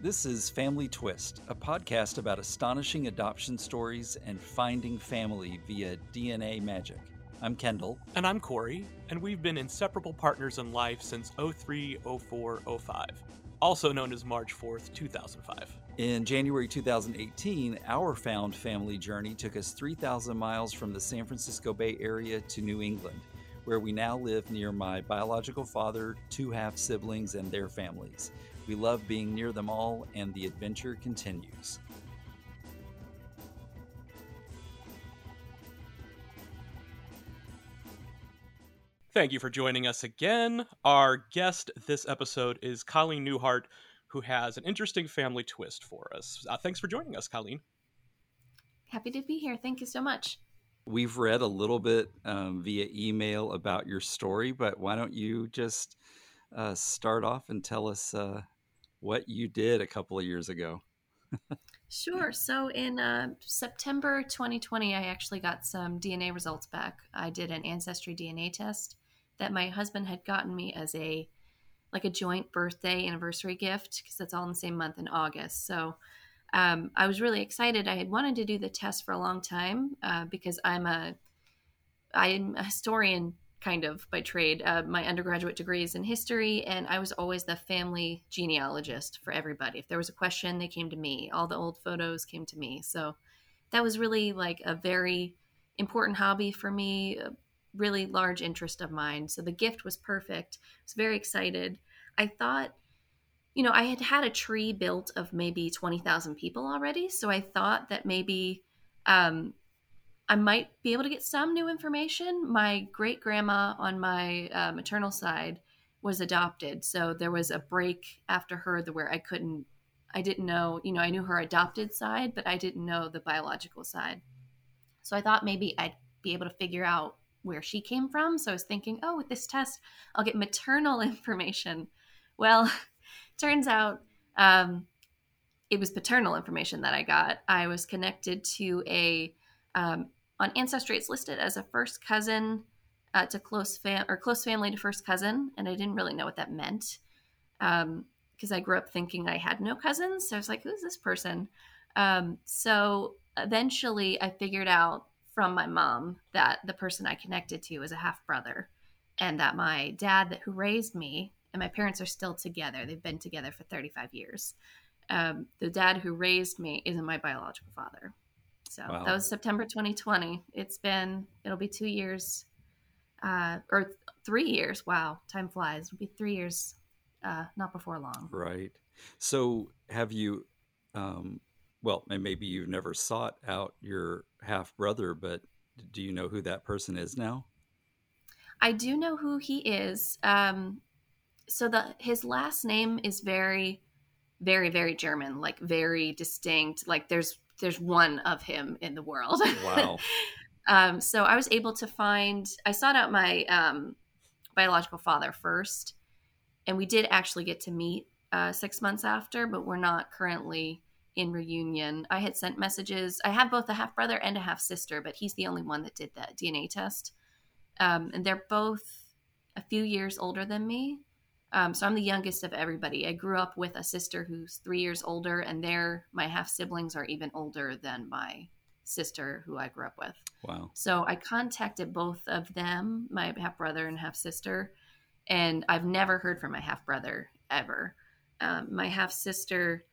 This is Family Twist, a podcast about astonishing adoption stories and finding family via DNA magic. I'm Kendall. And I'm Corey, and we've been inseparable partners in life since 03, 04, 05, also known as March 4th, 2005. In January 2018, our found family journey took us 3,000 miles from the San Francisco Bay Area to New England, where we now live near my biological father, two half siblings, and their families. We love being near them all, and the adventure continues. Thank you for joining us again. Our guest this episode is Colleen Neuharth, who has an interesting family twist for us. Uh, thanks for joining us, Colleen. Happy to be here. Thank you so much. We've read a little bit um, via email about your story, but why don't you just uh, start off and tell us uh, what you did a couple of years ago. sure. So in uh, September 2020, I actually got some DNA results back. I did an ancestry DNA test that my husband had gotten me as a like a joint birthday anniversary gift because that's all in the same month in August. So um, I was really excited. I had wanted to do the test for a long time uh, because I'm a I'm a historian kind of by trade. Uh, my undergraduate degree is in history, and I was always the family genealogist for everybody. If there was a question, they came to me. All the old photos came to me. So that was really like a very important hobby for me, a really large interest of mine. So the gift was perfect. I was very excited. I thought, you know, I had had a tree built of maybe 20,000 people already. So I thought that maybe um, I might be able to get some new information. My great grandma on my uh, maternal side was adopted, so there was a break after her where I couldn't, I didn't know, you know, I knew her adopted side, but I didn't know the biological side. So I thought maybe I'd be able to figure out where she came from. So I was thinking, oh, with this test, I'll get maternal information. Well, turns out um, it was paternal information that I got. I was connected to a um, on Ancestry, it's listed as a first cousin uh, to close fam or close family to first cousin, and I didn't really know what that meant because um, I grew up thinking I had no cousins. So I was like, "Who's this person?" Um, so eventually, I figured out from my mom that the person I connected to was a half brother, and that my dad, that who raised me, and my parents are still together. They've been together for 35 years. Um, the dad who raised me isn't my biological father. So wow. that was September 2020. It's been, it'll be two years, uh, or th- three years. Wow, time flies. It'll be three years, uh, not before long. Right. So have you, um, well, and maybe you've never sought out your half brother, but do you know who that person is now? I do know who he is. Um, so the his last name is very, very, very German, like very distinct. Like there's there's one of him in the world. Wow. um, so I was able to find. I sought out my um, biological father first, and we did actually get to meet uh, six months after, but we're not currently in reunion. I had sent messages. I have both a half brother and a half sister, but he's the only one that did the DNA test. Um, and they're both a few years older than me. Um, so I'm the youngest of everybody. I grew up with a sister who's three years older, and they're my half siblings are even older than my sister who I grew up with. Wow. So I contacted both of them, my half brother and half sister, and I've never heard from my half brother ever. Um, my half sister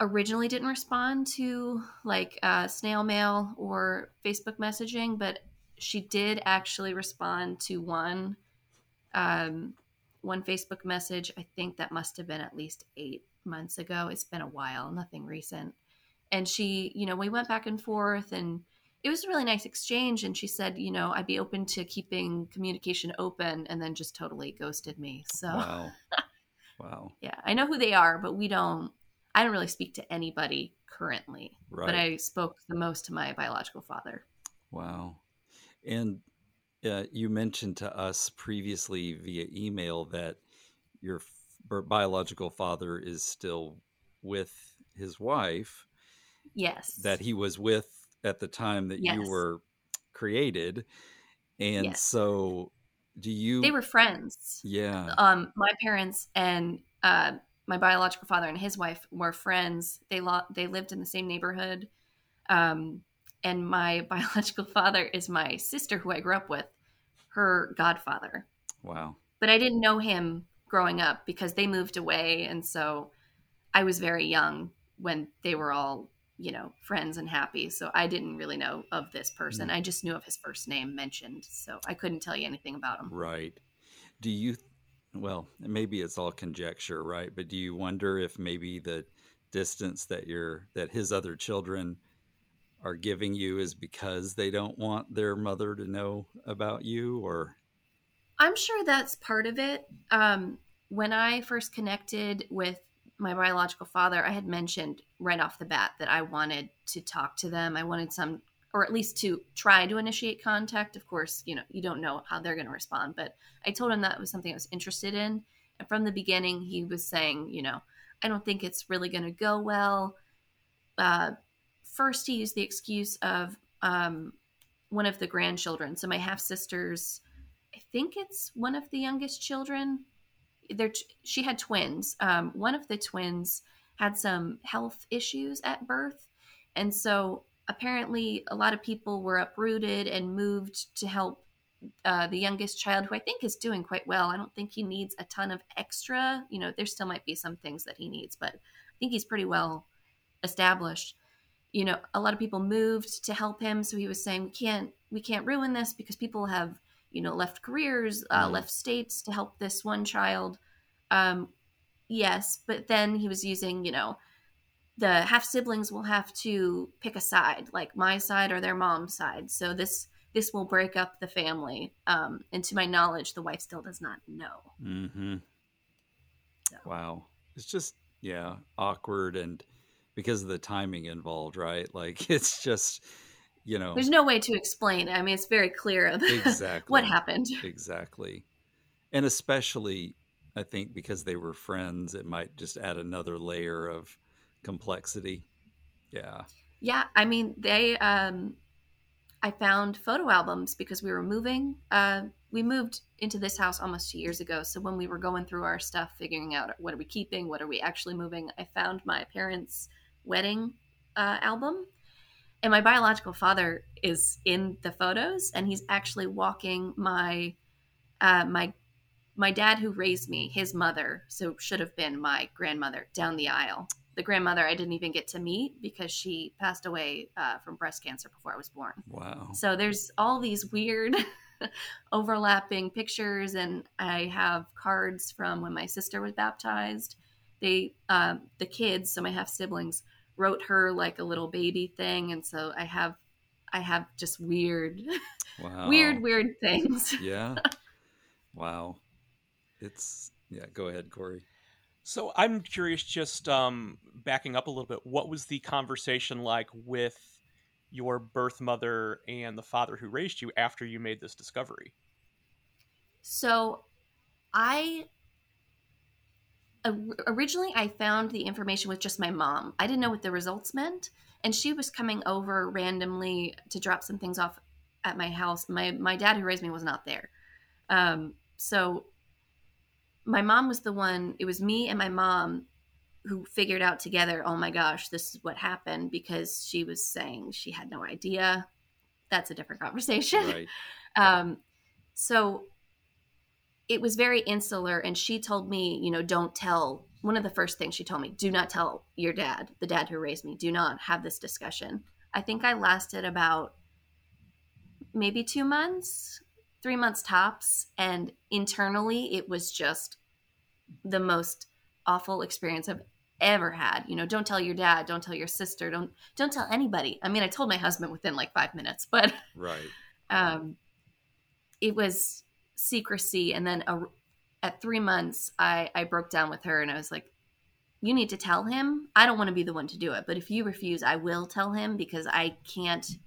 originally didn't respond to like uh, snail mail or Facebook messaging, but she did actually respond to one. Um, one Facebook message. I think that must have been at least eight months ago. It's been a while, nothing recent. And she, you know, we went back and forth and it was a really nice exchange. And she said, you know, I'd be open to keeping communication open and then just totally ghosted me. So, wow. wow. yeah, I know who they are, but we don't, I don't really speak to anybody currently. Right. But I spoke the most to my biological father. Wow. And uh, you mentioned to us previously via email that your f- biological father is still with his wife. Yes. That he was with at the time that yes. you were created. And yes. so do you They were friends. Yeah. Um my parents and uh my biological father and his wife were friends. They lo- they lived in the same neighborhood. Um, and my biological father is my sister who I grew up with, her godfather. Wow. But I didn't know him growing up because they moved away and so I was very young when they were all, you know, friends and happy. So I didn't really know of this person. Mm. I just knew of his first name mentioned. So I couldn't tell you anything about him. Right. Do you well, maybe it's all conjecture, right? But do you wonder if maybe the distance that you're that his other children are giving you is because they don't want their mother to know about you or? I'm sure that's part of it. Um, when i first connected with my biological father i had mentioned right off the bat that i wanted to talk to them. I wanted some or at least to try to initiate contact. Of course you know you don't know how they're going to respond but i told him that was something i was interested in. And from the beginning he was saying you know i don't think it's really going to go well. Uh, first he used the excuse of um, one of the grandchildren. So my half sisters, I think it's one of the youngest children. She had twins. Um, one of the twins had some health issues at birth, and so apparently a lot of people were uprooted and moved to help uh, the youngest child, who I think is doing quite well. I don't think he needs a ton of extra. You know, there still might be some things that he needs, but I think he's pretty well established you know a lot of people moved to help him so he was saying we can't we can't ruin this because people have you know left careers uh, mm. left states to help this one child um yes but then he was using you know the half siblings will have to pick a side like my side or their mom's side so this this will break up the family um and to my knowledge the wife still does not know mm-hmm. So. wow it's just yeah awkward and because of the timing involved, right? Like it's just, you know, there's no way to explain. I mean, it's very clear exactly what happened. Exactly, and especially, I think because they were friends, it might just add another layer of complexity. Yeah. Yeah, I mean, they. um I found photo albums because we were moving. Uh, we moved into this house almost two years ago. So when we were going through our stuff, figuring out what are we keeping, what are we actually moving, I found my parents' wedding uh, album. And my biological father is in the photos, and he's actually walking my uh, my my dad who raised me, his mother, so should have been my grandmother, down the aisle. The grandmother I didn't even get to meet because she passed away uh, from breast cancer before I was born. Wow! So there's all these weird overlapping pictures, and I have cards from when my sister was baptized. They, um, the kids, so my half siblings, wrote her like a little baby thing and so i have i have just weird wow. weird weird things. Yeah. Wow. It's yeah go ahead corey. So i'm curious just um backing up a little bit what was the conversation like with your birth mother and the father who raised you after you made this discovery? So i originally I found the information with just my mom. I didn't know what the results meant, and she was coming over randomly to drop some things off at my house. My my dad who raised me was not there, um, so my mom was the one. It was me and my mom who figured out together. Oh my gosh, this is what happened because she was saying she had no idea. That's a different conversation. Right. Um, so it was very insular and she told me you know don't tell one of the first things she told me do not tell your dad the dad who raised me. Do not have this discussion. I think i lasted about maybe two months three months tops and internally it was just the most awful experience i've ever had. You know don't tell your dad don't tell your sister don't don't tell anybody. I mean i told my husband within like five minutes but right. um it was secrecy and then a, at three months I, I broke down with her and i was like you need to tell him. I don't want to be the one to do it but if you refuse i will tell him because i can't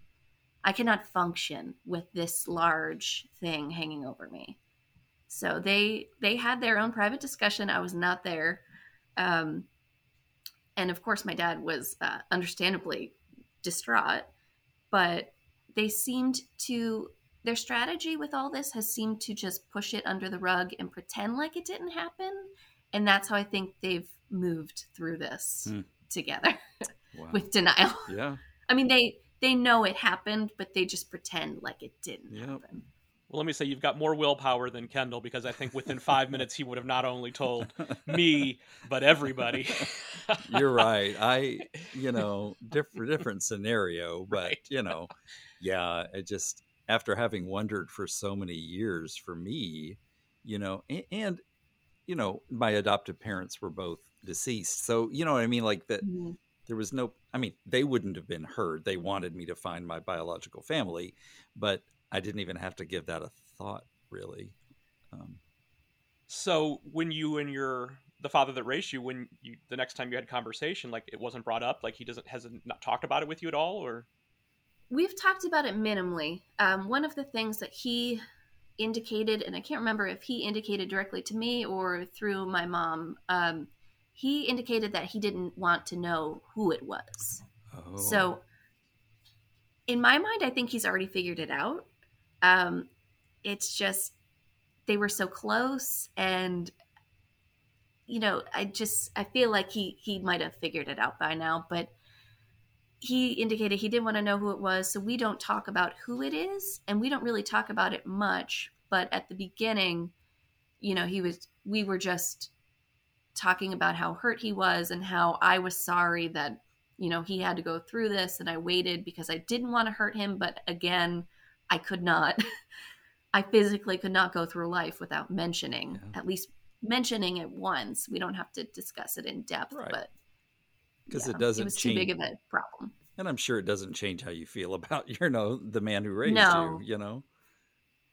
i cannot function with this large thing hanging over me. So they they had their own private discussion. I was not there. Um, and of course my dad was uh, understandably distraught but they seemed to their strategy with all this has seemed to just push it under the rug and pretend like it didn't happen and that's how i think they've moved through this Hmm. together Wow. with denial. yeah. I mean, they they know it happened, but they just pretend like it didn't Yep. happen. Well, let me say you've got more willpower than Kendall because I think within five minutes he would have not only told me but everybody. You're right. I, you know, different different scenario, but Right. you know, yeah, it just after having wondered for so many years for me, you know, and, and you know, my adoptive parents were both deceased. So, you know what I mean like that Mhm. there was no I mean, they wouldn't have been heard. They wanted me to find my biological family, but I didn't even have to give that a thought really. Um, So when you and your the father that raised you, when you the next time you had conversation, like it wasn't brought up, like he doesn't hasn't not talked about it with you at all, or We've talked about it minimally. Um, one of the things that he indicated, and I can't remember if he indicated directly to me or through my mom, um, he indicated that he didn't want to know who it was. oh, So, in my mind, I think he's already figured it out. Um, it's just they were so close, and you know, I just I feel like he he might have figured it out by now, but he indicated he didn't want to know who it was, so we don't talk about who it is, and we don't really talk about it much. But at the beginning, you know, he was we were just talking about how hurt he was and how I was sorry that you know he had to go through this and I waited because I didn't want to hurt him, but again, I could not. I physically could not go through life without mentioning Yeah. at least mentioning it once. We don't have to discuss it in depth, Right. but 'Cause yeah, it doesn't It was too big of a problem. and I'm sure it doesn't change how you feel about you know the man who raised No. you. You know,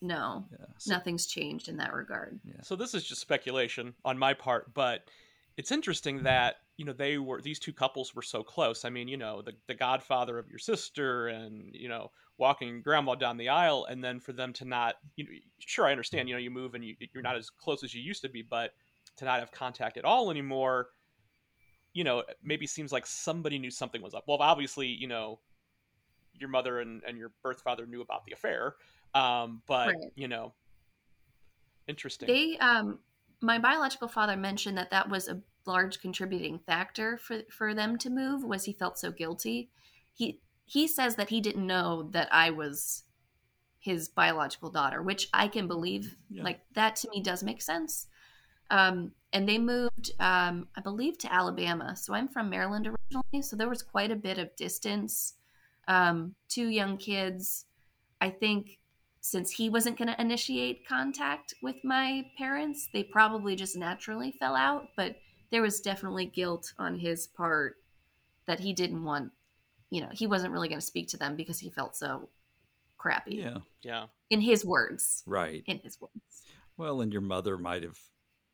No, yeah, nothing's changed in that regard. yeah, So this is just speculation on my part, but it's interesting that you know they were these two couples were so close. I mean, you know, the the godfather of your sister, and you know, walking grandma down the aisle, and then for them to not, you know, sure, I understand, you know, you move and you, you're not as close as you used to be, but to not have contact at all anymore, you know, maybe seems like somebody knew something was up. Well, obviously, you know, your mother and, and your birth father knew about the affair, um, but Right. you know, interesting. They, um, my biological father mentioned that that was a large contributing factor for for them to move. Was he felt so guilty? He he says that he didn't know that I was his biological daughter, which I can believe. Yeah. Like that to me does make sense. Um, and they moved, um, I believe, to Alabama. So I'm from Maryland originally, so there was quite a bit of distance. Um, two young kids. I think since he wasn't going to initiate contact with my parents, they probably just naturally fell out. But there was definitely guilt on his part that he didn't want, you know, he wasn't really going to speak to them because he felt so crappy. yeah, yeah. In his words. right. In his words. Well, and your mother might have,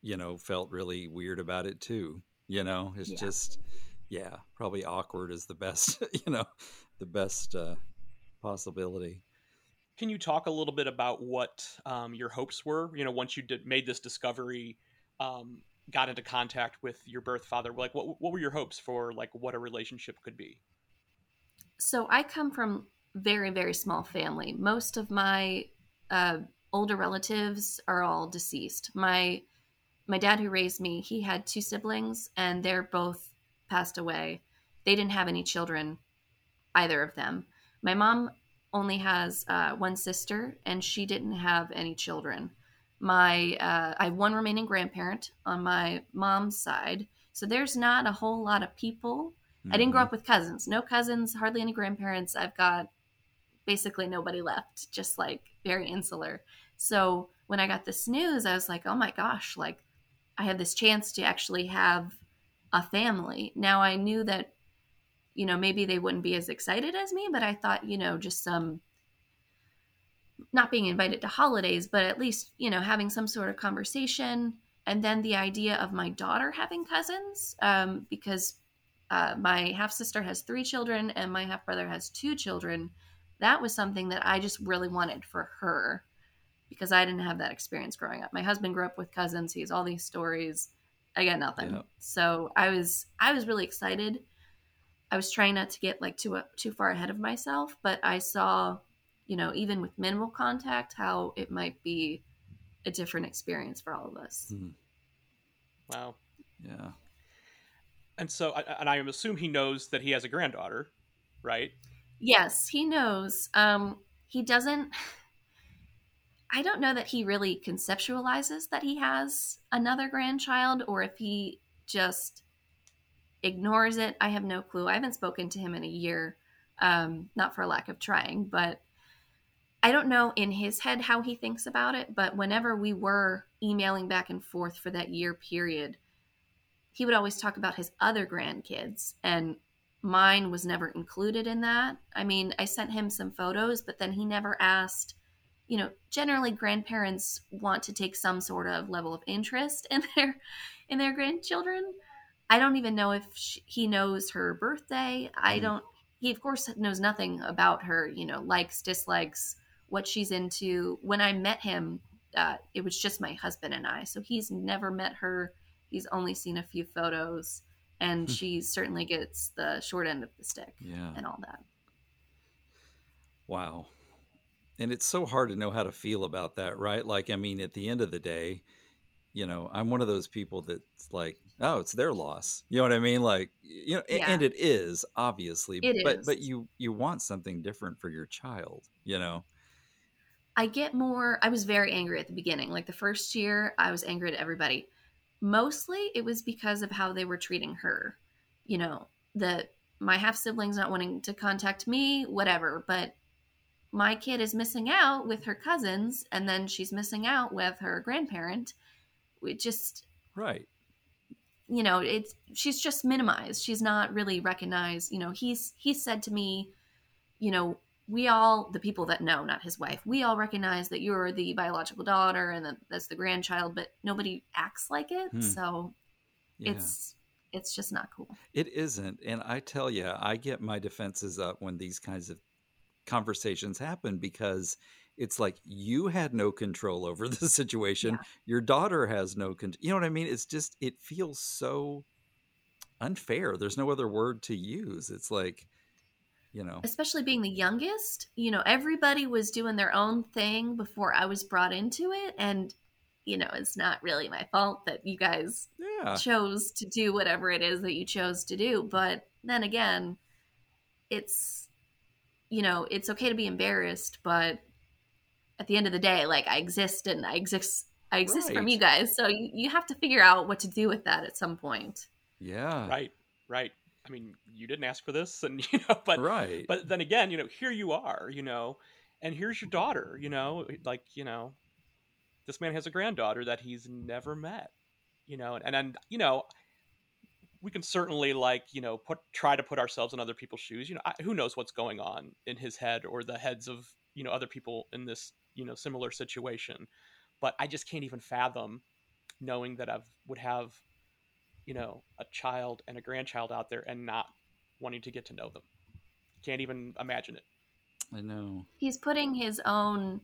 you know, felt really weird about it too. You know, it's Yeah. just, yeah, probably awkward is the best, you know, the best uh, possibility. Can you talk a little bit about what um, your hopes were? You know, once you did made this discovery, um, got into contact with your birth father. Like, what what were your hopes for like what a relationship could be? So I come from very very small family. Most of my uh, older relatives are all deceased. My my dad who raised me, he had two siblings, and they're both passed away. They didn't have any children, either of them. My mom only has uh, one sister, and she didn't have any children. My uh, I have one remaining grandparent on my mom's side, so there's not a whole lot of people I didn't grow Mhm. up with cousins. No cousins, hardly any grandparents. I've got basically nobody left, just like very insular. So when I got this news, I was like, oh my gosh, like I have this chance to actually have a family. Now I knew that, you know, maybe they wouldn't be as excited as me, but I thought, you know, just some not being invited to holidays, but at least, you know, having some sort of conversation. And then the idea of my daughter having cousins, um, because uh, my half sister has three children and my half brother has two children. That was something that I just really wanted for her because I didn't have that experience growing up. My husband grew up with cousins. He has all these stories. I got nothing. Yeah. So I was I was really excited. I was trying not to get like too too far ahead of myself, but I saw, you know, even with minimal contact, how it might be a different experience for all of us. Mhm. Wow. Yeah. And so, and I assume he knows that he has a granddaughter, right? Yes, he knows. Um, he doesn't. I don't know that he really conceptualizes that he has another grandchild or if he just ignores it. I have no clue. I haven't spoken to him in a year, um, not for lack of trying, but I don't know in his head how he thinks about it. But whenever we were emailing back and forth for that year period, he would always talk about his other grandkids and mine was never included in that. I mean, I sent him some photos, but then he never asked. You know, generally grandparents want to take some sort of level of interest in their in their grandchildren. I don't even know if she, he knows her birthday. I mm. don't. He of course knows nothing about her. You know, likes, dislikes, what she's into. When I met him, uh, it was just my husband and I. So he's never met her. He's only seen a few photos, and hmm. she certainly gets the short end of the stick. Yeah. and all that. Wow. And it's so hard to know how to feel about that, right? Like, I mean, at the end of the day, you know, I'm one of those people that's like, oh, it's their loss. You know what I mean? Like, you know, yeah. and it is obviously, it but is. but you you want something different for your child, you know. I get more. I was very angry at the beginning. Like the first year, I was angry at everybody. Mostly, it was because of how they were treating her. You know, the my half siblings not wanting to contact me, whatever. But my kid is missing out with her cousins, and then she's missing out with her grandparent. It just right you know it's she's just minimized she's not really recognized you know he's he said to me you know we all the people that know not his wife we all recognize that you're the biological daughter and that that's the grandchild but nobody acts like it hmm. so yeah. it's it's just not cool it isn't and i tell you i get my defenses up when these kinds of conversations happen because it's like you had no control over the situation yeah. your daughter has no control you know what i mean it's just it feels so unfair there's no other word to use it's like you know especially being the youngest you know everybody was doing their own thing before i was brought into it and you know it's not really my fault that you guys yeah. chose to do whatever it is that you chose to do but then again it's you know it's okay to be embarrassed but at the end of the day like i exist and i exist i exist right. from you guys so you, you have to figure out what to do with that at some point yeah right right I mean, you didn't ask for this, and you know, but right. But then again, you know, here you are, you know, and here's your daughter, you know, like you know, this man has a granddaughter that he's never met, you know, and and you know, we can certainly like you know put try to put ourselves in other people's shoes. You know, I, who knows what's going on in his head or the heads of you know other people in this you know similar situation, but I just can't even fathom knowing that I would have you know a child and a grandchild out there and not wanting to get to know them. Can't even imagine it. I know. He's putting his own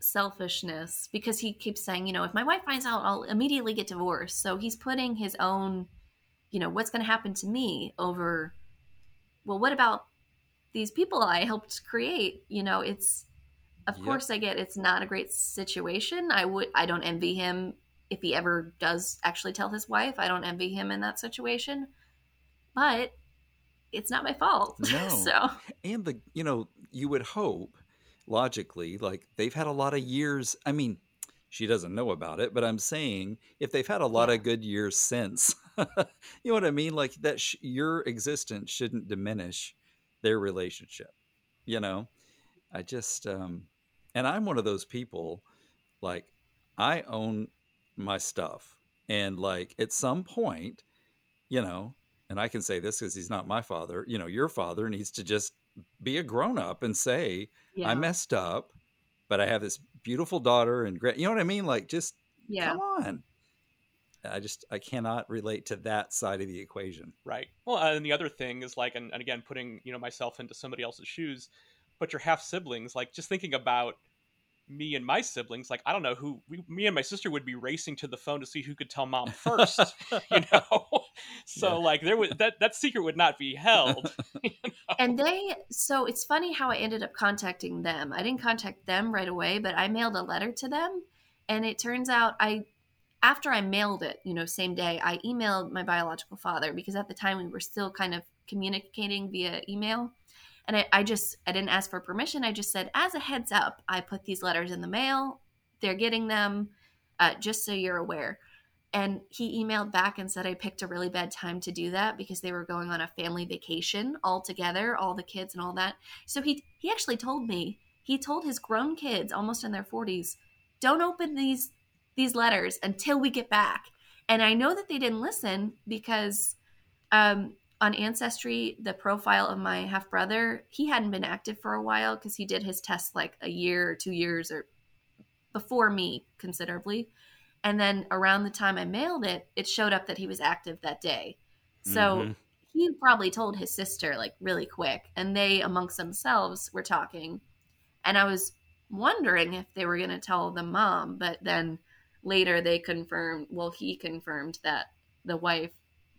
selfishness because he keeps saying you know if my wife finds out i'll immediately get divorced. So he's putting his own you know what's going to happen to me over well what about these people i helped create you know it's of yep. course i get it's not a great situation i would i don't envy him if he ever does actually tell his wife. I don't envy him in that situation, but it's not my fault. No. so, and the, you know, you would hope logically, like they've had a lot of years. I mean, she doesn't know about it, but I'm saying if they've had a lot yeah. of good years since, you know what I mean? Like that, sh- your existence shouldn't diminish their relationship, you know? I just, um, and I'm one of those people, like, I own my stuff. And like at some point, you know, and I can say this because he's not my father, you know, your father needs to just be a grown up and say, yeah. I messed up, but I have this beautiful daughter and great, you know what I mean? Like just yeah. come on. I just I cannot relate to that side of the equation. Right. Well, uh, and the other thing is like, and, and again, putting you know myself into somebody else's shoes, but your half siblings, like just thinking about me and my siblings like i don't know who we, me and my sister would be racing to the phone to see who could tell mom first you know so yeah. like there would that that secret would not be held you know? and they so it's funny how i ended up contacting them i didn't contact them right away but i mailed a letter to them and it turns out i after I mailed it, you know, same day, I emailed my biological father because at the time we were still kind of communicating via email. And I, I just, I didn't ask for permission. I just said, as a heads up, I put these letters in the mail. They're getting them, uh, just so you're aware. And he emailed back and said I picked a really bad time to do that because they were going on a family vacation all together, all the kids and all that. So he he actually told me, he told his grown kids, almost in their 40s, don't open these these letters until we get back. And I know that they didn't listen because um, on Ancestry, the profile of my half brother, he hadn't been active for a while because he did his test like a year or two years or before me considerably. And then around the time I mailed it, it showed up that he was active that day. So mm-hmm. he probably told his sister like really quick, and they amongst themselves were talking. And I was wondering if they were going to tell the mom, but then later they confirmed, well, he confirmed that the wife,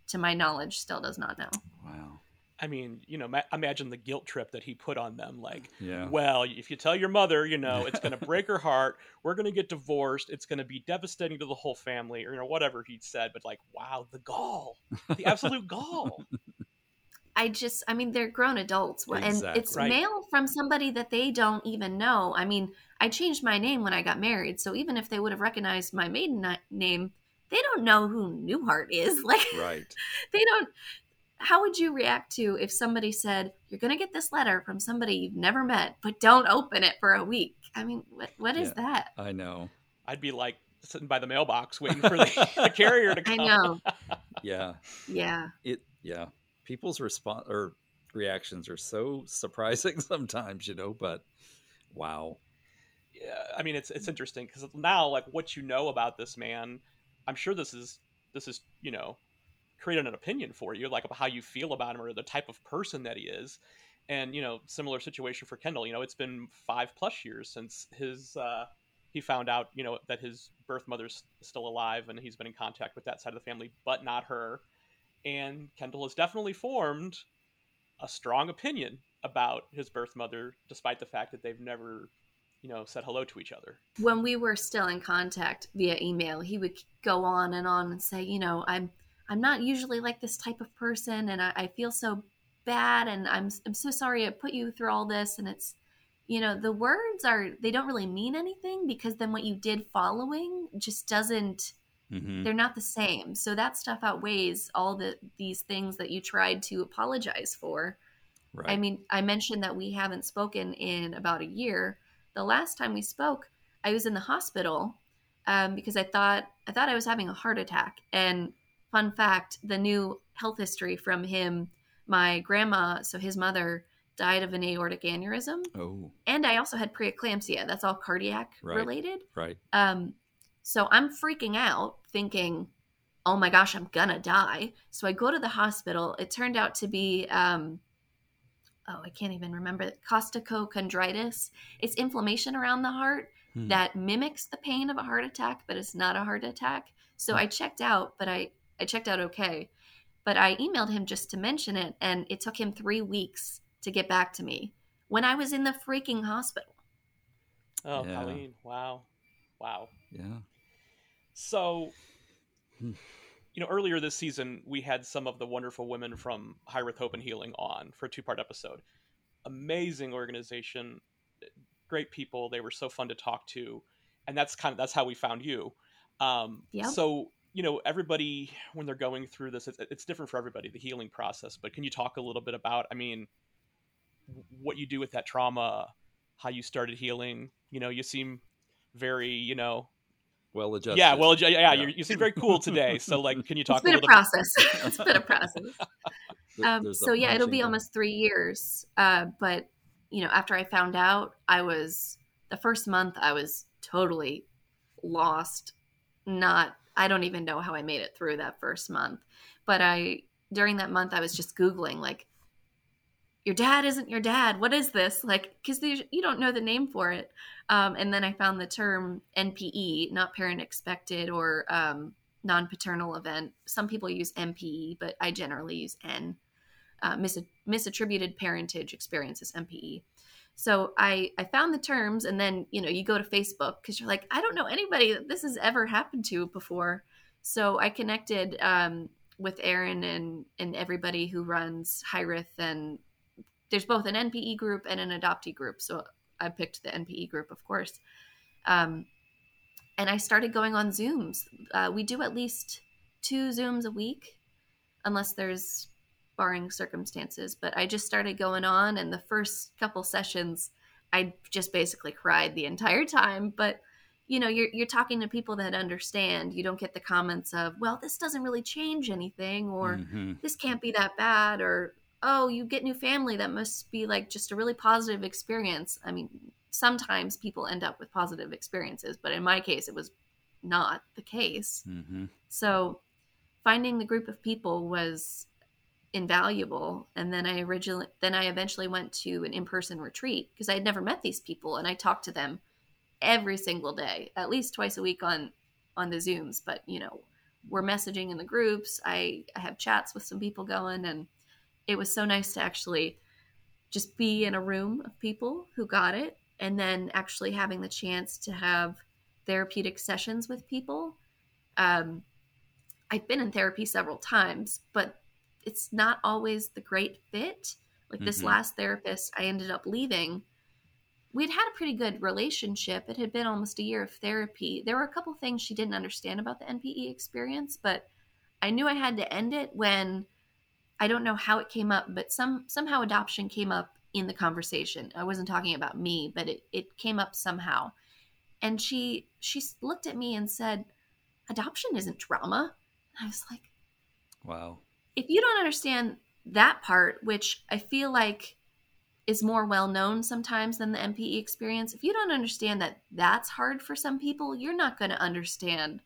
to my knowledge, still does not know. Wow. I mean, you know, ma- imagine the guilt trip that he put on them. Like, yeah. well, if you tell your mother, you know, it's going to break her heart. We're going to get divorced. It's going to be devastating to the whole family, or you know, whatever he'd said. But like, wow, the gall, the absolute gall. I just, I mean, they're grown adults, exactly. and it's right. mail from somebody that they don't even know. I mean, I changed my name when I got married, so even if they would have recognized my maiden name, they don't know who Neuharth is. Like, right? They don't how would you react to if somebody said you're going to get this letter from somebody you've never met but don't open it for a week. I mean what, what is yeah, that? I know. I'd be like sitting by the mailbox waiting for the, the carrier to come. i know. Yeah. Yeah. It yeah. People's response or reactions are so surprising sometimes you know but wow. yeah i mean it's it's interesting because now like what you know about this man i'm sure this is this is you know created an opinion for you, like how you feel about him or the type of person that he is. And you know, similar situation for Kendall. You know, it's been five plus years since his uh, he found out, you know, that his birth mother's still alive, and he's been in contact with that side of the family, but not her. And Kendall has definitely formed a strong opinion about his birth mother, despite the fact that they've never you know, said hello to each other. When we were still in contact via email, he would go on and on and say, you know, I'm I'm not usually like this type of person and I, I feel so bad and I'm I'm so sorry I put you through all this and it's you know the words are they don't really mean anything because then what you did following just doesn't mm-hmm. they're not the same so that stuff outweighs all the these things that you tried to apologize for right. i mean i mentioned that we haven't spoken in about a year the last time we spoke i was in the hospital um, because i thought i thought i was having a heart attack. And fun fact the new health history from him my grandma so his mother died of an aortic aneurysm. Oh. And i also had preeclampsia. That's all cardiac right. related. Right. Um so i'm freaking out thinking oh my gosh i'm gonna die. So i go to the hospital. It turned out to be um oh i can't even remember costochondritis it's inflammation around the heart hmm. that mimics the pain of a heart attack but it's not a heart attack so Hmm. i checked out but i I checked out okay. But I emailed him just to mention it, and it took him three weeks to get back to me when I was in the freaking hospital. Oh, Yeah. Colleen! Wow, wow. yeah So, Hmm. You know, earlier this season, we had some of the wonderful women from High Hope and Healing on for a two part episode. Amazing organization, great people. They were so fun to talk to. And that's kind of that's how we found you. Um, Yep. So, you know, everybody, when they're going through this, it's, it's different for everybody, the healing process. But can you talk a little bit about, I mean, what you do with that trauma, how you started healing? You know, you seem very, you know, well adjusted yeah, well, yeah, yeah, Yeah. You, you seem very cool today. So, like, can you It's talk a been a little bit? process. it's been a process. Um, so yeah, it'll be punching almost three years. Uh, but you know, after I found out, I was the first month I was totally lost. Not, I don't even know how I made it through that first month. But I during that month I was just googling like, your dad isn't your dad. What is this? Like, because you don't know the name for it. Um, and then I found the term NPE, not parent expected or um, non paternal event. Some people use MPE, but I generally use N. Uh, mis- misattributed parentage experiences, MPE. So I I found the terms, and then you know you go to Facebook because you're like I don't know anybody that this has ever happened to before. So I connected um, with Aaron and and everybody who runs Hireth, and there's both an NPE group and an adoptee group. So I picked the NPE group, of course. Um, and I started going on Zooms. Uh, we do at least two Zooms a week, unless there's barring circumstances. But I just started going on, and the first couple sessions, I just basically cried the entire time. But you know, you're you're talking to people that understand. You don't get the comments of, "Well, this doesn't really change anything," or mm-hmm. "This can't be that bad," or "Oh, you get new family. That must be like just a really positive experience." I mean, sometimes people end up with positive experiences, but in my case, it was not the case. Mm-hmm. So finding the group of people was invaluable and then i originally then i eventually went to an in-person retreat because i had never met these people and i talked to them every single day at least twice a week on on the zooms but you know we're messaging in the groups i i have chats with some people going and it was so nice to actually just be in a room of people who got it and then actually having the chance to have therapeutic sessions with people um, I've been in therapy several times, but it's not always the great fit. Like mm-hmm. this last therapist I ended up leaving, we'd had a pretty good relationship. It had been almost a year of therapy. There were a couple things she didn't understand about the NPE experience, but I knew I had to end it when I don't know how it came up, but some somehow adoption came up in the conversation. I wasn't talking about me, but it, it came up somehow. And she she looked at me and said, Adoption isn't trauma. I was like, Wow. If you don't understand that part, which I feel like is more well known sometimes than the MPE experience, if you don't understand that that's hard for some people, you're not going to understand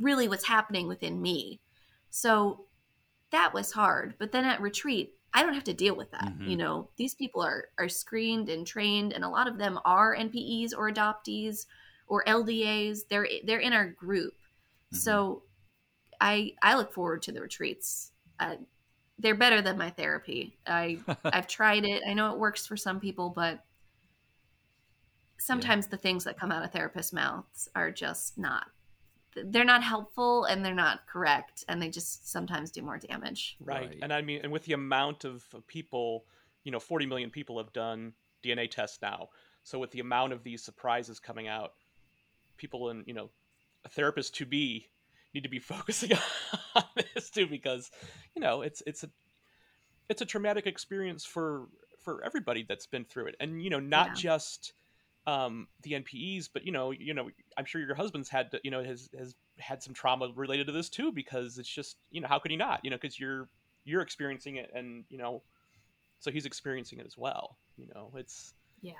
really what's happening within me. So that was hard. But then at retreat, I don't have to deal with that. Mm-hmm. You know, these people are are screened and trained, and a lot of them are NPEs or adoptees or LDAs. They're they're in our group. Mm-hmm. So I I look forward to the retreats. Uh, they're better than my therapy. I I've tried it. I know it works for some people, but sometimes yeah. the things that come out of therapists' mouths are just not they're not helpful and they're not correct and they just sometimes do more damage. Right. right. And I mean and with the amount of people, you know, 40 million people have done DNA tests now. So with the amount of these surprises coming out, people in, you know, a therapist to be need to be focusing on this too because you know it's it's a it's a traumatic experience for for everybody that's been through it and you know not yeah. just um the npes but you know you know i'm sure your husband's had to, you know has has had some trauma related to this too because it's just you know how could he not you know because you're you're experiencing it and you know so he's experiencing it as well you know it's yeah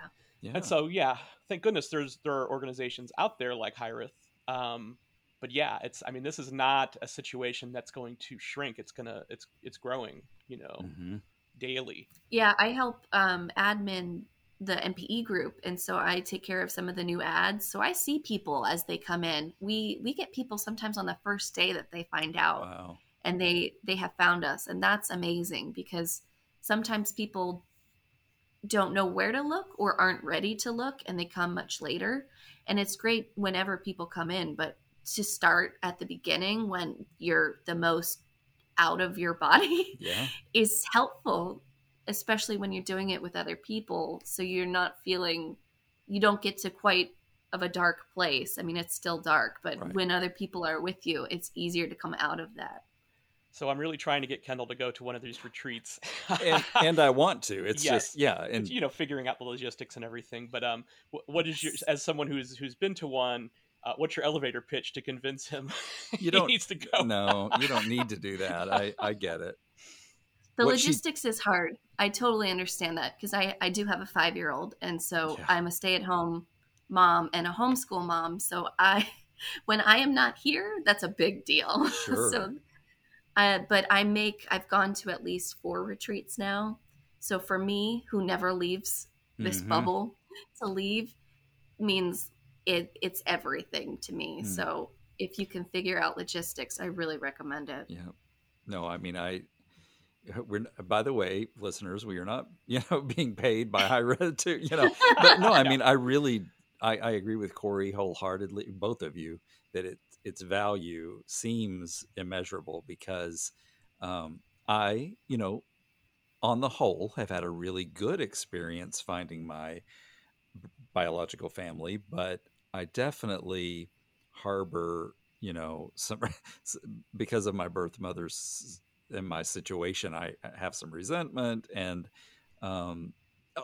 yeah. And so, yeah, thank goodness there's there are organizations out there like Hireth um, but yeah, it's I mean this is not a situation that's going to shrink. It's gonna it's it's growing, you know, mm-hmm. daily. Yeah, I help um, admin the NPE group, and so I take care of some of the new ads. So I see people as they come in. We we get people sometimes on the first day that they find out, wow. and they they have found us, and that's amazing because sometimes people don't know where to look or aren't ready to look, and they come much later. And it's great whenever people come in, but to start at the beginning when you're the most out of your body yeah. is helpful especially when you're doing it with other people so you're not feeling you don't get to quite of a dark place i mean it's still dark but right. when other people are with you it's easier to come out of that so i'm really trying to get kendall to go to one of these retreats and, and, i want to it's yes. just yeah and you know figuring out the logistics and everything but um what is your as someone who's who's been to one uh, what's your elevator pitch to convince him you don't, he needs to go? no, you don't need to do that. I, I get it. The what logistics she... is hard. I totally understand that because I, I do have a five year old. And so yeah. I'm a stay at home mom and a homeschool mom. So I, when I am not here, that's a big deal. Sure. so, uh, but I make, I've gone to at least four retreats now. So for me, who never leaves this mm-hmm. bubble, to leave means it it's everything to me. Mm. So if you can figure out logistics, I really recommend it. Yeah. No, I mean I we're by the way, listeners, we are not you know being paid by Hira to you know, but no, I mean I really I, I agree with Corey wholeheartedly, both of you, that it its value seems immeasurable because um, I you know on the whole have had a really good experience finding my biological family, but I definitely harbor you know some because of my birth mother's in my situation i have some resentment and um,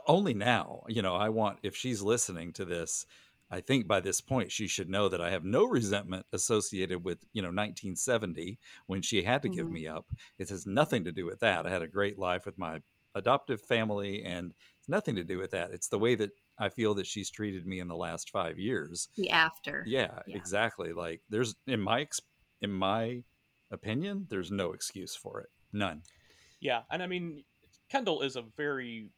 only now you know i want if she's listening to this i think by this point she should know that i have no resentment associated with you know 1970 when she had to mm-hmm. give me up it has nothing to do with that i had a great life with my adoptive family and it's nothing to do with that it's the way that I feel that she's treated me in the last five years. The after. Yeah, yeah, exactly. Like there's in my in my opinion, there's no excuse for it. None. Yeah, and I mean, Kendall is a very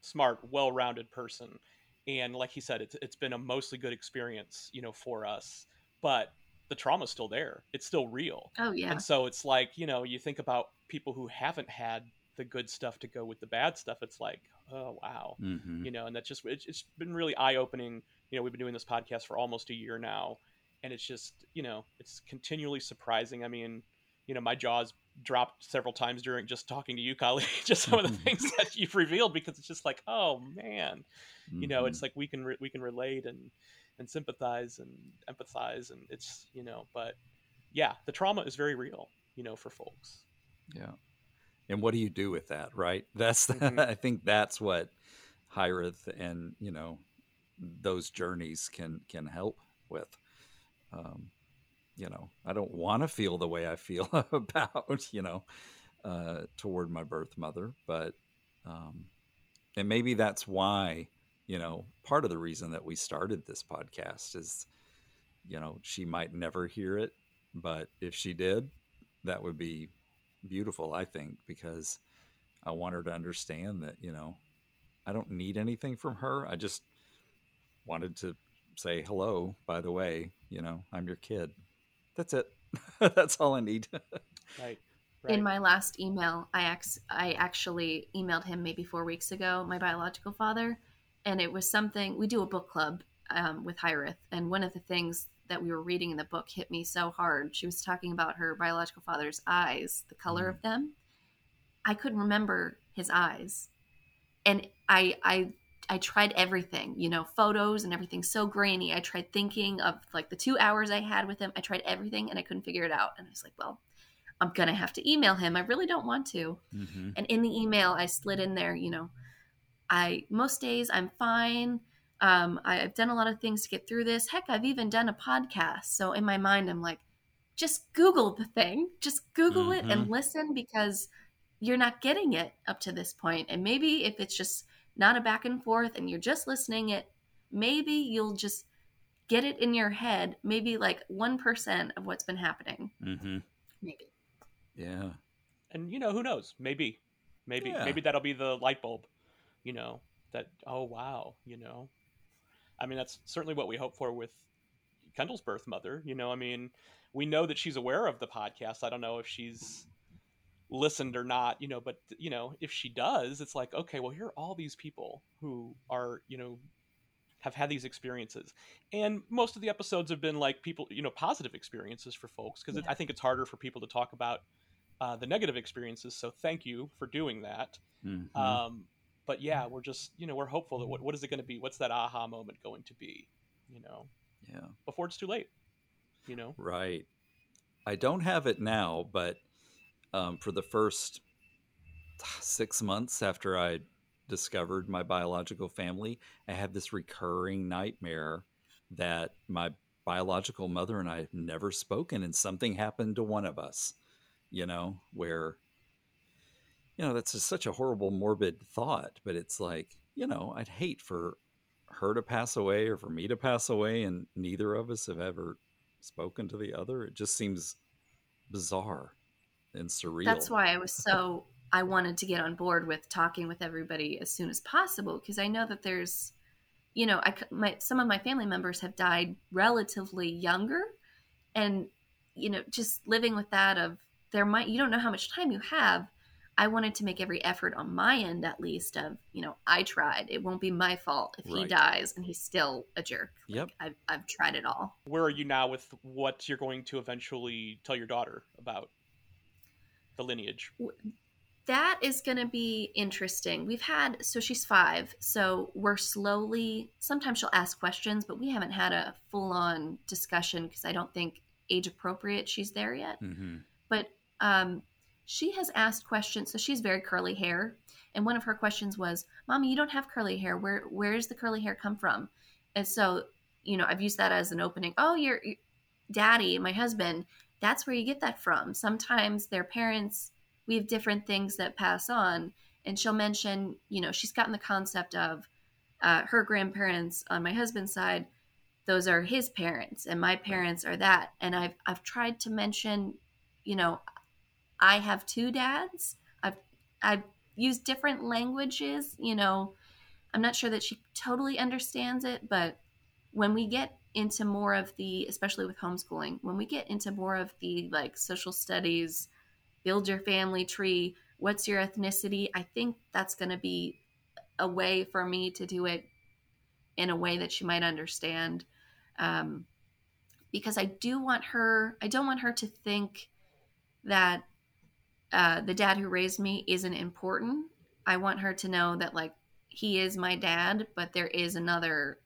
smart, well-rounded person, and like he said, it's it's been a mostly good experience, you know, for us. But the trauma's still there. It's still real. Oh yeah. And so it's like you know, you think about people who haven't had the good stuff to go with the bad stuff. It's like, oh wow, mm-hmm. you know, and that's just it's, it's been really eye opening. You know, we've been doing this podcast for almost a year now, and it's just you know it's continually surprising. I mean, you know, my jaws dropped several times during just talking to you, Colleen. just some of the things that you've revealed because it's just like, oh man, mm-hmm. you know, it's mm-hmm. like we can re- we can relate and and sympathize and empathize, and it's you know, but yeah, the trauma is very real, you know, for folks. Yeah and what do you do with that right that's the, mm-hmm. i think that's what Hiraeth and you know those journeys can can help with um, you know i don't want to feel the way i feel about you know uh, toward my birth mother but um, and maybe that's why you know part of the reason that we started this podcast is you know she might never hear it but if she did that would be beautiful, I think, because I want her to understand that, you know, I don't need anything from her. I just wanted to say hello, by the way, you know, I'm your kid. That's it. That's all I need. right. Right. In my last email, I ex- I actually emailed him maybe four weeks ago, my biological father, and it was something we do a book club um, with Hiraeth, and one of the things that we were reading in the book hit me so hard. She was talking about her biological father's eyes, the color mm. of them. I couldn't remember his eyes. And I I I tried everything, you know, photos and everything so grainy. I tried thinking of like the 2 hours I had with him. I tried everything and I couldn't figure it out. And I was like, well, I'm going to have to email him. I really don't want to. Mm-hmm. And in the email I slid in there, you know, I most days I'm fine. Um, I've done a lot of things to get through this. Heck, I've even done a podcast. So in my mind, I'm like, just Google the thing, just Google mm-hmm. it and mm-hmm. listen because you're not getting it up to this point. And maybe if it's just not a back and forth and you're just listening it, maybe you'll just get it in your head. Maybe like one percent of what's been happening. Mm-hmm. Maybe. Yeah. And you know who knows? Maybe, maybe, yeah. maybe that'll be the light bulb. You know that. Oh wow. You know I mean, that's certainly what we hope for with Kendall's birth mother. You know, I mean, we know that she's aware of the podcast. I don't know if she's listened or not, you know, but you know, if she does, it's like, okay, well, here are all these people who are, you know, have had these experiences. And most of the episodes have been like people, you know, positive experiences for folks because yeah. I think it's harder for people to talk about uh, the negative experiences. So thank you for doing that. Mm-hmm. Um, but yeah, we're just you know we're hopeful that what what is it going to be? What's that aha moment going to be? You know, yeah, before it's too late. You know, right. I don't have it now, but um, for the first six months after I discovered my biological family, I had this recurring nightmare that my biological mother and I had never spoken, and something happened to one of us. You know, where you know that's just such a horrible morbid thought but it's like you know i'd hate for her to pass away or for me to pass away and neither of us have ever spoken to the other it just seems bizarre and surreal that's why i was so i wanted to get on board with talking with everybody as soon as possible because i know that there's you know i my some of my family members have died relatively younger and you know just living with that of there might you don't know how much time you have I wanted to make every effort on my end, at least, of you know, I tried. It won't be my fault if he dies and he's still a jerk. Yep. I've I've tried it all. Where are you now with what you're going to eventually tell your daughter about the lineage? That is going to be interesting. We've had, so she's five. So we're slowly, sometimes she'll ask questions, but we haven't had a full on discussion because I don't think age appropriate she's there yet. hmm But um, she has asked questions. So she's very curly hair. And one of her questions was, Mommy, you don't have curly hair. Where Where does the curly hair come from? And so, you know, I've used that as an opening. Oh, your your daddy, my husband, that's where you get that from. Sometimes their parents, we have different things that pass on. And she'll mention, you know, she's gotten the concept of uh, her grandparents on my husband's side. Those are his parents, and my parents are that. And I've I've tried to mention, you know, I have two dads. I've I've used different languages. You know, I'm not sure that she totally understands it, but when we get into more of the, especially with homeschooling, when we get into more of the like social studies, build your family tree, what's your ethnicity, I think that's going to be a way for me to do it in a way that she might understand. Um, because I do want her, I don't want her to think that uh, the dad who raised me isn't important. I want her to know that, like, he is my dad, but there is another,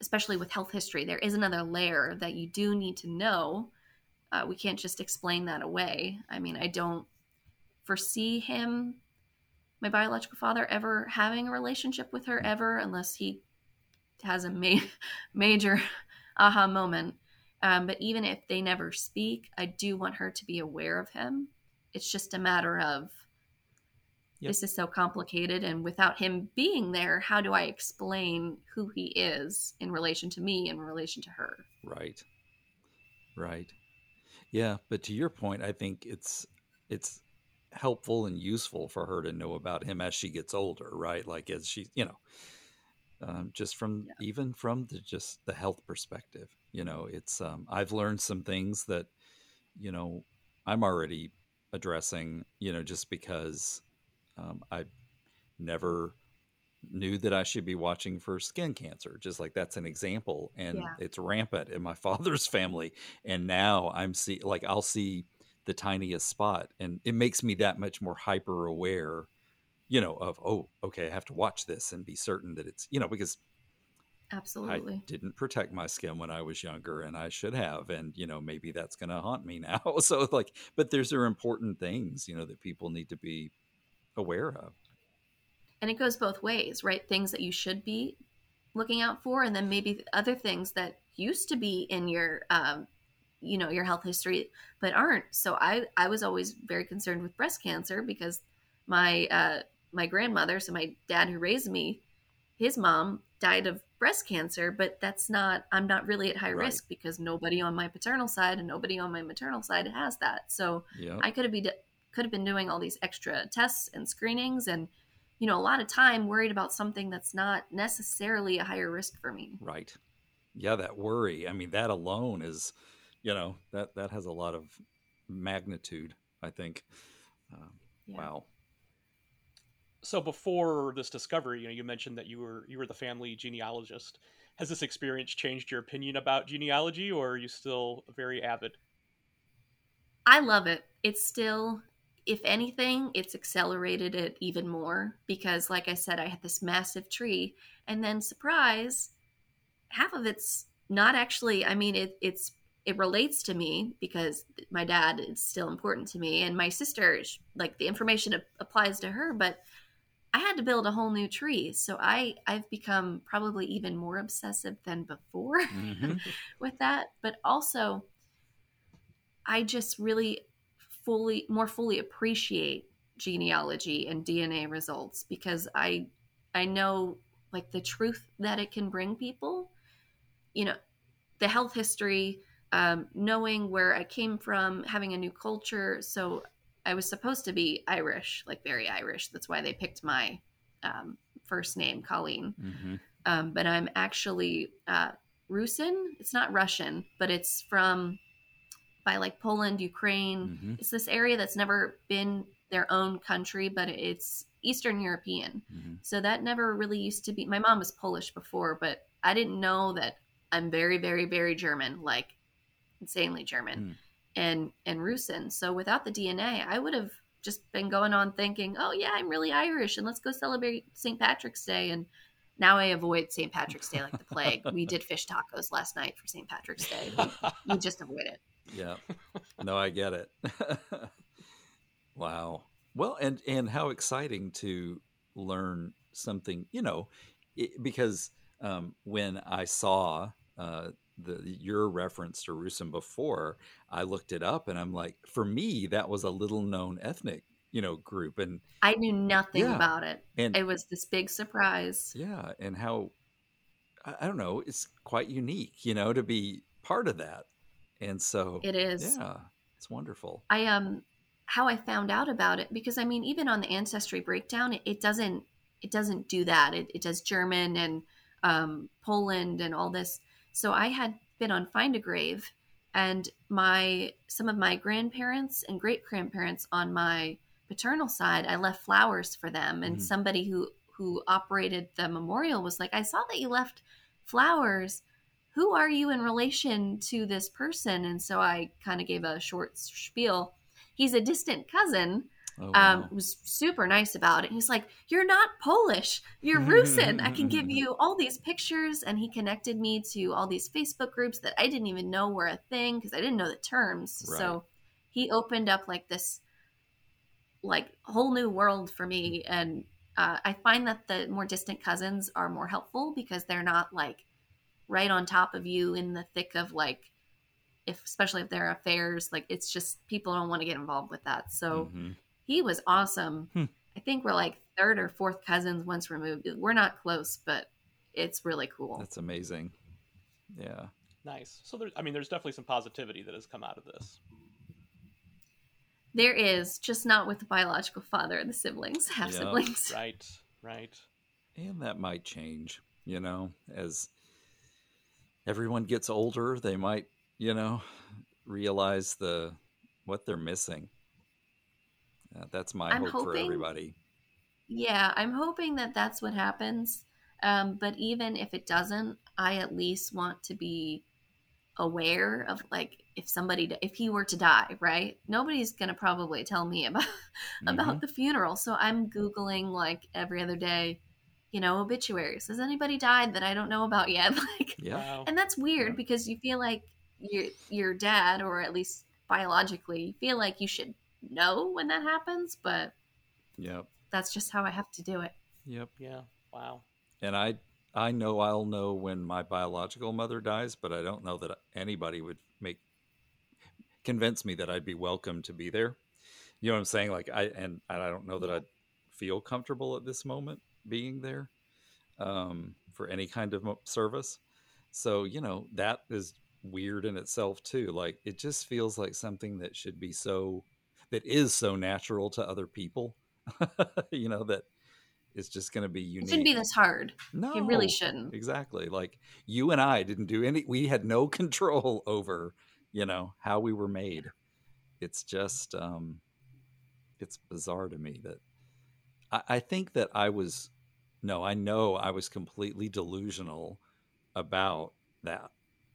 especially with health history, there is another layer that you do need to know. Uh, we can't just explain that away. I mean, I don't foresee him, my biological father, ever having a relationship with her ever, unless he has a ma- major aha moment. Um, but even if they never speak, I do want her to be aware of him. It's just a matter of Yep. this is so complicated, and without him being there, how do I explain who he is in relation to me, in relation to her? Right. Right. Yeah, but to your point, I think it's it's helpful and useful for her to know about him as she gets older, right? Like as she, you know, um, just from Yeah. even from the just the health perspective, you know, it's um, I've learned some things that, you know, I'm already addressing, you know, just because um, I never knew that I should be watching for skin cancer. Just like that's an example, and Yeah. it's rampant in my father's family. And now I'm see like I'll see the tiniest spot, and it makes me that much more hyper aware. You know, of oh, okay, I have to watch this and be certain that it's you know because Absolutely. I didn't protect my skin when I was younger, and I should have. And you know, maybe that's going to haunt me now. So like, but there's are important things you know that people need to be aware of. and it goes both ways right things that you should be looking out for and then maybe other things that used to be in your um, you know your health history but aren't so i i was always very concerned with breast cancer because my uh my grandmother so my dad who raised me his mom died of breast cancer but that's not i'm not really at high Right. risk because nobody on my paternal side and nobody on my maternal side has that so Yeah. I could have be could have been doing all these extra tests and screenings and you know a lot of time worried about something that's not necessarily a higher risk for me. Right. Yeah, that worry. I mean, that alone is, you know, that that has a lot of magnitude. I think. Um, Yeah. Wow. So before this discovery, you know, you mentioned that you were you were the family genealogist. Has this experience changed your opinion about genealogy, or are you still very avid? I love it. It's still if anything, it's accelerated it even more because like I said I had this massive tree and then surprise half of it's not actually I mean it it's it relates to me because my dad is still important to me and my sister like the information applies to her but I had to build a whole new tree so I I've become probably even more obsessive than before hmm with that but also I just really fully more fully appreciate genealogy and DNA results because I I know like the truth that it can bring people. You know the health history um, knowing where I came from having a new culture. So I was supposed to be Irish like very Irish. That's why they picked my um, first name Colleen. Hmm um, but I'm actually uh, Rusin. It's not Russian, but it's from by like Poland, Ukraine. hmm It's this area that's never been their own country, but it's Eastern European. Mhm. So that never really used to be. My mom was Polish before, but I didn't know that I'm very, very, very German, like insanely German, Mm. and and Rusin. So without the DNA, I would have just been going on thinking, oh yeah, I'm really Irish, and let's go celebrate St. Patrick's Day. And now I avoid St. Patrick's Day like the plague. we did fish tacos last night for St. Patrick's Day. We, we just avoid it. Yeah. No, I get it. wow. Well, and and how exciting to learn something, you know, it, because um, when I saw uh, the your reference to Rusin before, I looked it up, and I'm like, for me, that was a little known ethnic, you know, group, and I knew nothing Yeah. about it. and It was this big surprise. yeah, and how I, I don't know, it's quite unique, you know, to be part of that, and so It is. yeah, it's wonderful. I um how I found out about it because I mean even on the ancestry breakdown it, it doesn't it doesn't do that it, it does German and um, Poland and all this so I had been on Find a Grave and my some of my grandparents and great grandparents on my paternal side I left flowers for them and Mhm. somebody who who operated the memorial was like I saw that you left flowers who are you in relation to this person and so I kind of gave a short spiel he's a distant cousin Oh, um, was super nice about it. He's like, "You're not Polish. You're Rusin. I can give you all these pictures." And he connected me to all these Facebook groups that I didn't even know were a thing because I didn't know the terms. Right. So he opened up like this, like whole new world for me. And uh, I find that the more distant cousins are more helpful because they're not like right on top of you in the thick of like if especially if they're affairs like it's just people don't want to get involved with that so Mhm. he was awesome. Hmm. I think we're like third or fourth cousins once removed. We're not close, but it's really cool. That's amazing. Yeah. nice. So there, I mean, there's definitely some positivity that has come out of this. There is, just not with the biological father and the siblings, half Yeah. siblings. Right. Right. And that might change, you know, as everyone gets older, they might, you know, realize the what they're missing. Uh, that's my I'm hope for everybody. Yeah, I'm hoping that that's what happens. Um, but even if it doesn't, I at least want to be aware of like if somebody if he were to die, right? Nobody's gonna probably tell me about about Mhm. the funeral. So I'm googling like every other day, you know, obituaries. Has anybody died that I don't know about yet? Like, Yeah. And that's weird Yeah. because you feel like your your dad, or at least biologically, you feel like you should know when that happens. But Yep. that's just how I have to do it. Yep. Yeah. Wow. And I I know I'll know when my biological mother dies, but I don't know that anybody would make convince me that I'd be welcome to be there. You know what I'm saying? Like I and, and I don't know that I'd feel comfortable at this moment being there um, for any kind of service. So you know that is weird in itself too. Like it just feels like something that should be so that is so natural to other people. you know that it's just going to be It unique. shouldn't be this hard. No, It really shouldn't. Exactly. Like you and I didn't do any. We had no control over, you know, how we were made. It's just, um, it's bizarre to me that I, I think that I was, no, I know I was completely delusional about that.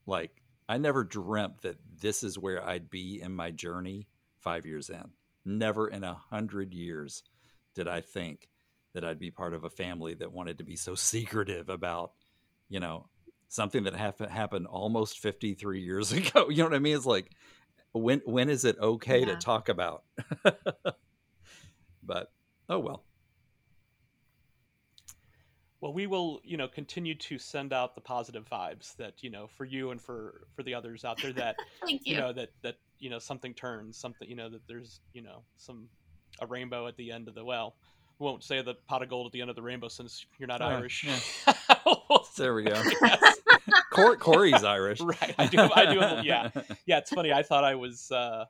Like I never dreamt that this is where I'd be in my journey five years in. Never in a hundred years did I think that I'd be part of a family that wanted to be so secretive about, you know, something that hap- happened almost 53 years ago. You know what I mean? It's like, when when is it okay to talk about? but oh well. Well, we will, you know, continue to send out the positive vibes that, you know, for you and for for the others out there that, Thank you you. know, that that you know something turns, something, you know, that there's, you know, some a rainbow at the end of the well. We won't say the pot of gold at the end of the rainbow since you're not Oh, Irish. yeah. We'll There we go. Yes. Cor- Corey's Irish. Right. I do. I do. Yeah. Yeah. It's funny. I thought I was. Uh,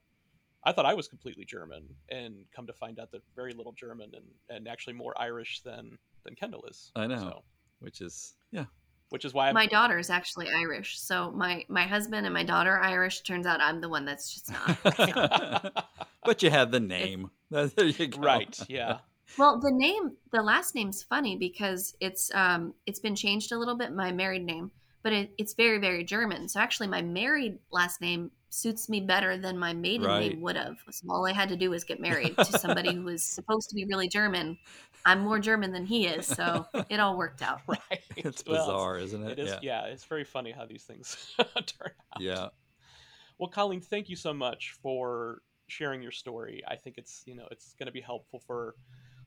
I thought I was completely German, and come to find out that very little German, and, and actually more Irish than than Kendall is. I know. So, Which is yeah. which is why I'm, my daughter is actually Irish. So my my husband and my daughter are Irish. Turns out I'm the one that's just not. but you have the name. there you go. Right. Yeah. Well, the name, the last name's funny because it's um it's been changed a little bit. My married name, but it, it's very very German. So actually, my married last name suits me better than my maiden Right. name would have. So all I had to do was get married to somebody who was supposed to be really German. I'm more German than he is, so it all worked out. Right. It's Well, bizarre, isn't it? It is. yeah. Yeah. It's very funny how these things turn out. Yeah. Well, Colleen, thank you so much for sharing your story. I think it's you know it's going to be helpful for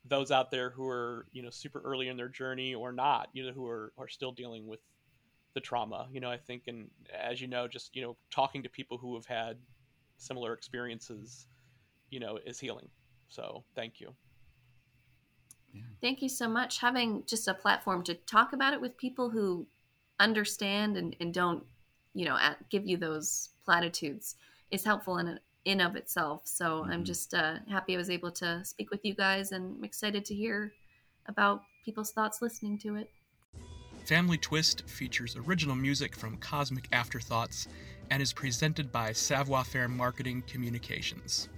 those out there who are you know super early in their journey or not, you know, who are are still dealing with the trauma. You know, I think, and as you know, just you know, talking to people who have had similar experiences, you know, is healing. So, thank you. Thank you so much. Having just a platform to talk about it with people who understand and, and don't, you know, at, give you those platitudes is helpful in in of itself. So I'm Mhm. just uh, happy I was able to speak with you guys, and I'm excited to hear about people's thoughts listening to it. Family Twist features original music from Cosmic Afterthoughts and is presented by Savoir Faire Marketing Communications.